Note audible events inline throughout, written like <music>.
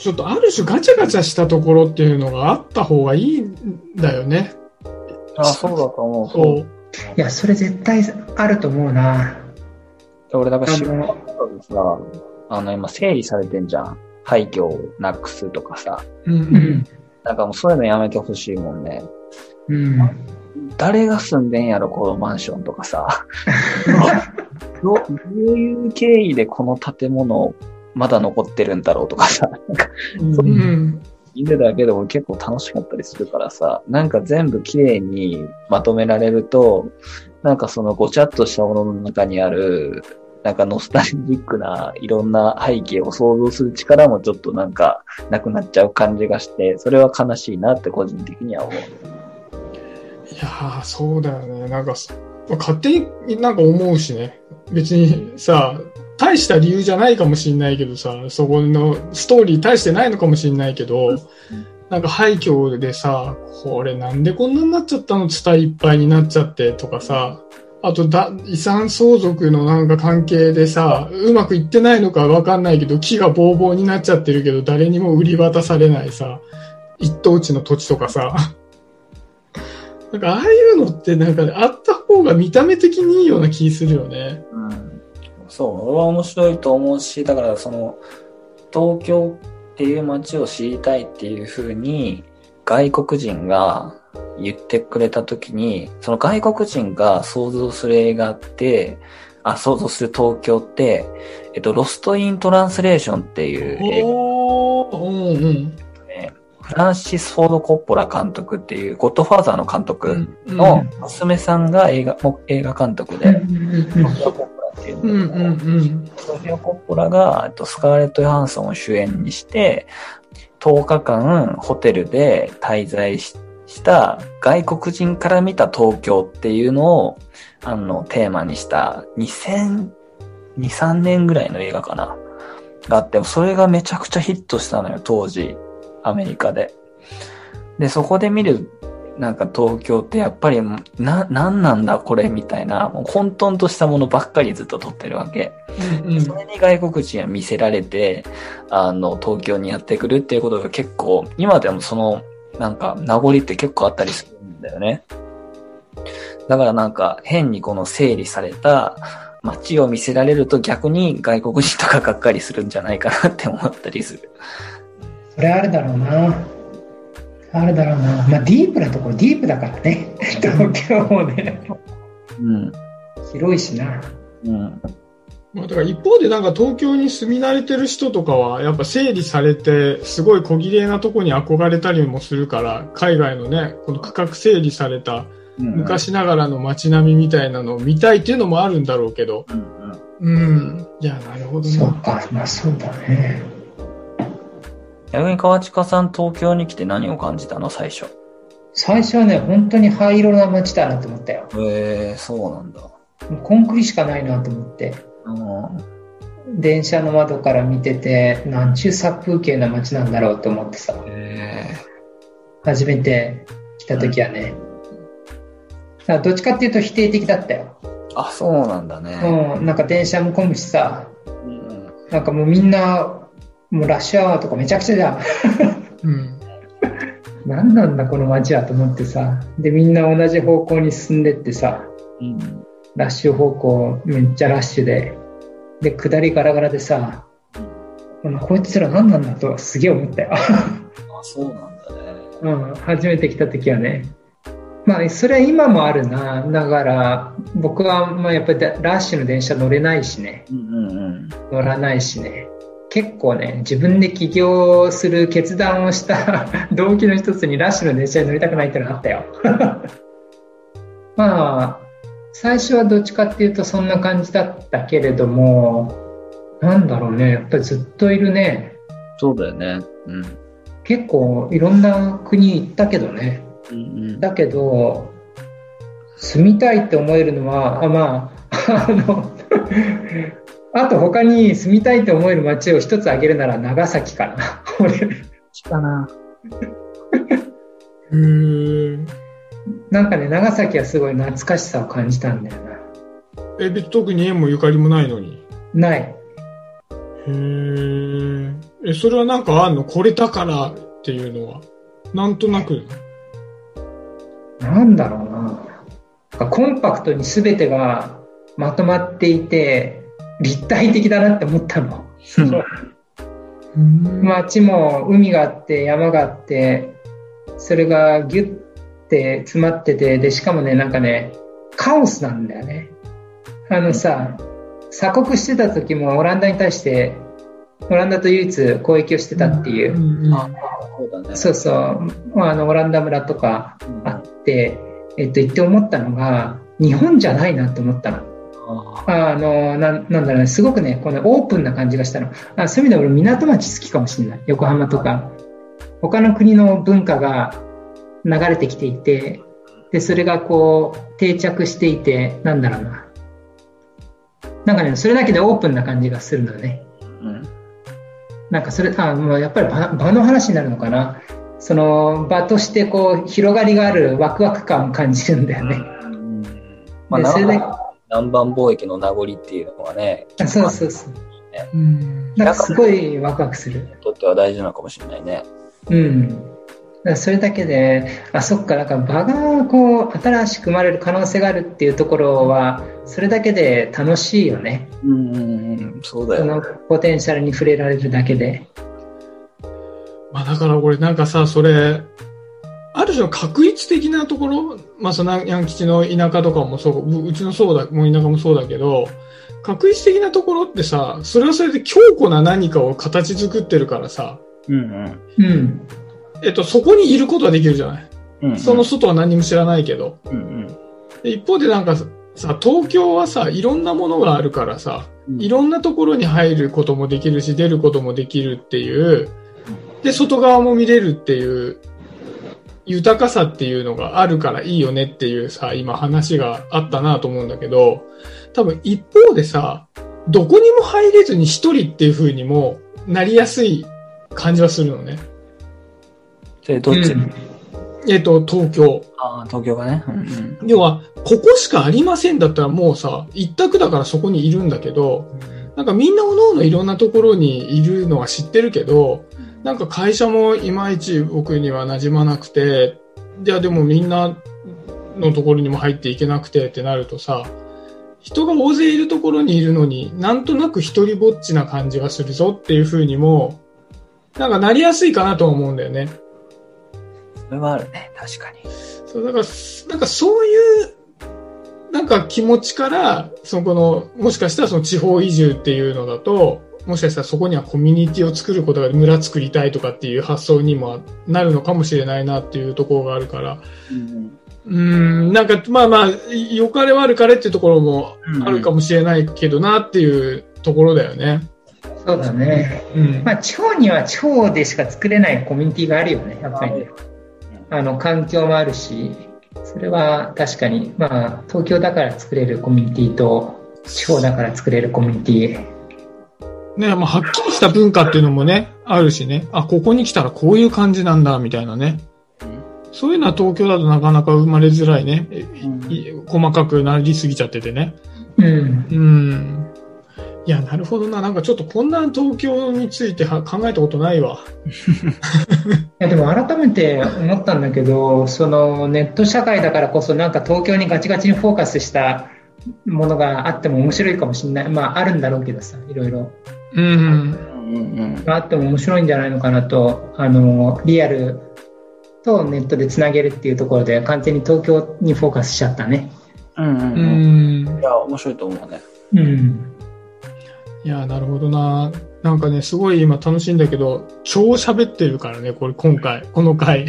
ちょっとある種ガチャガチャしたところっていうのがあった方がいいんだよね。あ、そうだと思う。そう。いや、それ絶対あると思うな。俺、だから仕あの事でさ、あの、今整理されてんじゃん。廃墟をなくすとかさ。うんううんん。なんかもうそういうのやめてほしいもんね。うん。誰が住んでんやろ、このマンションとかさ。どどういう経緯でこの建物まだ残ってるんだろうとかさ。<laughs> なんかうんうん。見るだけでも結構楽しかったりするからさ、なんか全部綺麗にまとめられると、なんかそのごちゃっとしたものの中にある、なんかノスタルジックないろんな背景を想像する力もちょっとなんかなくなっちゃう感じがして、それは悲しいなって個人的には思う。いやー、そうだよね。なんか、勝手になんか思うしね。別にさ、大した理由じゃないかもしんないけどさ、そこのストーリー大してないのかもしんないけど、なんか廃墟でさ、これなんでこんなになっちゃったのツタいっぱいになっちゃってとかさ、あとだ遺産相続のなんか関係でさ、うまくいってないのかわかんないけど、木がボーボーになっちゃってるけど、誰にも売り渡されないさ、一等地の土地とかさ、なんかああいうのってなんかあった方が見た目的にいいような気するよね。うん、そう、俺は面白いと思うし、だからその、東京っていう街を知りたいっていう風に、外国人が言ってくれた時に、その外国人が想像する映画って、あ、想像する東京って、えっと、ロストイントランスレーションっていう映画。うんうん。フランシス・フォード・コッポラ監督っていう、ゴッドファーザーの監督うんの娘さんが映画、も映画監督で、うんだけど、うんうんうん。ソフィア・コッポラが、えっとスカーレット・ヨハンソンを主演にして、10日間ホテルで滞在しした外国人から見た東京っていうのを、あの、テーマにした2002、3年ぐらいの映画かな。があって、それがめちゃくちゃヒットしたのよ、当時、アメリカで。で、そこで見る、なんか東京ってやっぱり、な、なんなんだこれみたいな、もう混沌としたものばっかりずっと撮ってるわけ。うんうんそれに外国人は見せられて、あの、東京にやってくるっていうことが結構、今でもその、なんか、名残って結構あったりするんだよね。だからなんか、変にこの整理された街を見せられると逆に外国人とかがっかりするんじゃないかなって思ったりする。それあるだろうな。あるだろうな。まあ、ディープなところ、ディープだからね。<laughs> 東京もね。うん。広いしな。うん。まあ、だから一方でなんか東京に住み慣れてる人とかはやっぱ整理されてすごい小綺麗なとこに憧れたりもするから海外のねこの区画整理されたうん、昔ながらの街並みみたいなのを見たいっていうのもあるんだろうけどうんうん。うんいやなるほどなそうか、まあそうだね。逆に川近さん東京に来て何を感じたの？最初。最初はね、本当に灰色な街だなと思ったよ。へえそうなんだ。コンクリしかないなと思って。うん。電車の窓から見てて、なんちゅう殺風景な街なんだろうと思ってさ。へ初めて来た時はね。だからどっちかっていうと否定的だったよ。ーあ、そうなんだね。うん、なんか電車も混むしさ、うんなんかもうみんな、もうラッシュアワーとかめちゃくちゃじゃん。うん何なんだこの街はと思ってさ。で、みんな同じ方向に進んでってさ、うん。ラッシュ方向めっちゃラッシュで、で、下りガラガラでさ、このこいつら何なんだとすげえ思ったよ。あ、そうなんだね。うん、初めて来た時はね。まあ、それは今もあるな。だから、僕は、まあ、やっぱりラッシュの電車乗れないしね。うんうんうん。乗らないしね。結構ね、自分で起業する決断をした <laughs> 動機の一つにラッシュの電車に乗りたくないってのがあったよ。<laughs> まあ、最初はどっちかっていうとそんな感じだったけれども、なんだろうね、やっぱりずっといるね。そうだよね。うん。結構いろんな国行ったけどね。うんうん。だけど、住みたいって思えるのは、あまあ、<laughs> あの、あと他に住みたいって思える街を一つ挙げるなら長崎かな。<laughs> 俺、かな。へ <laughs> ーなんかね、長崎はすごい懐かしさを感じたんだよな。え別に特に縁もゆかりもないのに？ない。へええ、それはなんかあんのこれだからっていうのは？なんとなく。なんだろうな。コンパクトに全てがまとまっていて、立体的だなって思ったの。街も海があって山があって、それがギュッて詰まってて、で、しかもね、なんかね、カオスなんだよね。あのさ、鎖国してた時もオランダに対して、オランダと唯一攻撃をしてたっていう、んんあそうだね。そうそう、まあ、あのオランダ村とかうんあって、えっと、言って思ったのが、日本じゃないなって思ったの。ああのななんだろうね、すごくね、このオープンな感じがしたの。あそういう意味で俺、港町好きかもしれない。横浜とか。他の国の文化が流れてきていて、で、それがこう、定着していて、なんだろうな。なんかね、それだけでオープンな感じがするのよね。うん。なんかそれ、あ、もうやっぱり場場の話になるのかな。その場としてこう、広がりがあるワクワク感を感じるんだよね。うん。まあ、でそれで南南蛮貿易の名残っていうのがね、あそうそうそう。うん。なんかすごいワクワクする。にとっては大事なのかもしれないね。うん。それだけで、あ、そっか、なんか場がこう、新しく生まれる可能性があるっていうところは、それだけで楽しいよね。うんうんうん、そうだよ。そのポテンシャルに触れられるだけで。まあだから俺なんかさ、それ、ある種の確率的なところ、まあそのヤン吉の田舎とかもそう、ううちのそうだ、もう田舎もそうだけど、確率的なところってさ、それはそれで強固な何かを形作ってるからさ、うんうんうん。えっと、そこにいることはできるじゃない。うんうん。その外は何も知らないけど。うんで一方でなんかさ、東京はさ、いろんなものがあるからさ、うん。いろんなところに入ることもできるし、出ることもできるっていう、で、外側も見れるっていう、豊かさっていうのがあるからいいよねっていうさ、今話があったなと思うんだけど、多分一方でさ、どこにも入れずに一人っていう風にもなりやすい感じはするのね。それどっち、うんえっと、東京。ああ、東京がね。うんうん。要は、ここしかありませんだったらもうさ、一択だからそこにいるんだけど、なんかみんなおのおのいろんなところにいるのは知ってるけど、なんか会社もいまいち僕には馴染まなくて、じゃあでもみんなのところにも入っていけなくてってなるとさ、人が大勢いるところにいるのになんとなく一人ぼっちな感じがするぞっていう風にも、なんかなりやすいかなと思うんだよね。それはあるね、確かに。そう、だから、なんかそういう、なんか気持ちから、そこの、もしかしたらその地方移住っていうのだと、もしかしたらそこにはコミュニティを作ることが村作りたいとかっていう発想にもなるのかもしれないなっていうところがあるから、うんん、なんかまあまあ、良かれ悪かれっていうところもあるかもしれないけどなっていうところだよね。そうだね。うん。まあ、地方には地方でしか作れないコミュニティがあるよね、やっぱりね。あの、環境もあるし、それは確かに、まあ、東京だから作れるコミュニティと、地方だから作れるコミュニティ。ね、まあ、はっきりした文化っていうのもね、あるしね。あ、ここに来たらこういう感じなんだ、みたいなね。そういうのは東京だとなかなか生まれづらいね。えうんい細かくなりすぎちゃっててね。うん。うん。いや、なるほどな。なんかちょっとこんな東京については考えたことないわ。<laughs> いやでも改めて思ったんだけど、そのネット社会だからこそなんか東京にガチガチにフォーカスしたものがあっても面白いかもしれない。まああるんだろうけどさ、いろいろ。うん。あっても面白いん。じゃないのかなと、あの、リアルとネットでつなげるっていうところで完全に東京にフォーカスしちゃったね。うん。うん。うん。い。や、面白いと思うね。うん。いや、なるほどな。なん。かね、すごい今楽しいん。だけど、超喋ってるからね、これ今回、この回。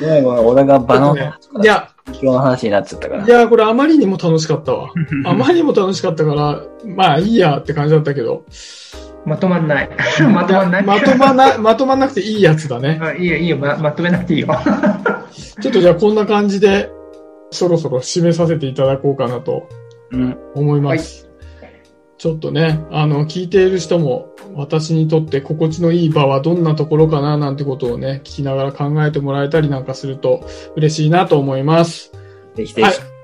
ごめん。ごめん、俺が場のねいや、今日の話になっちゃったからい。や、これあまりにも楽しかったわ。<laughs> あまりにも楽しかったから、まあいいやって感じだったけど。まとまんない。まとまんない。まとまな、まとまんなくていいやつだね。あいいよ、いいよ、ままとめなくていいよ。<laughs> ちょっとじゃあこんな感じで、そろそろ締めさせていただこうかなとうん。思います。ちょっとね、あの、聞いている人も、私にとって心地のいい場はどんなところかななんてことをね、聞きながら考えてもらえたりなんかすると嬉しいなと思います。ぜひぜひ。はい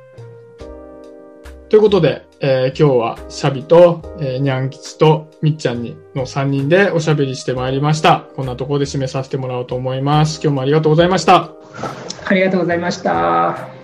ということで、えー今日はシャビと、えーニャン吉とみっちゃんにの3人でおしゃべりしてまいりました。こんなところで締めさせてもらおうと思います。今日もありがとうございました。ありがとうございました。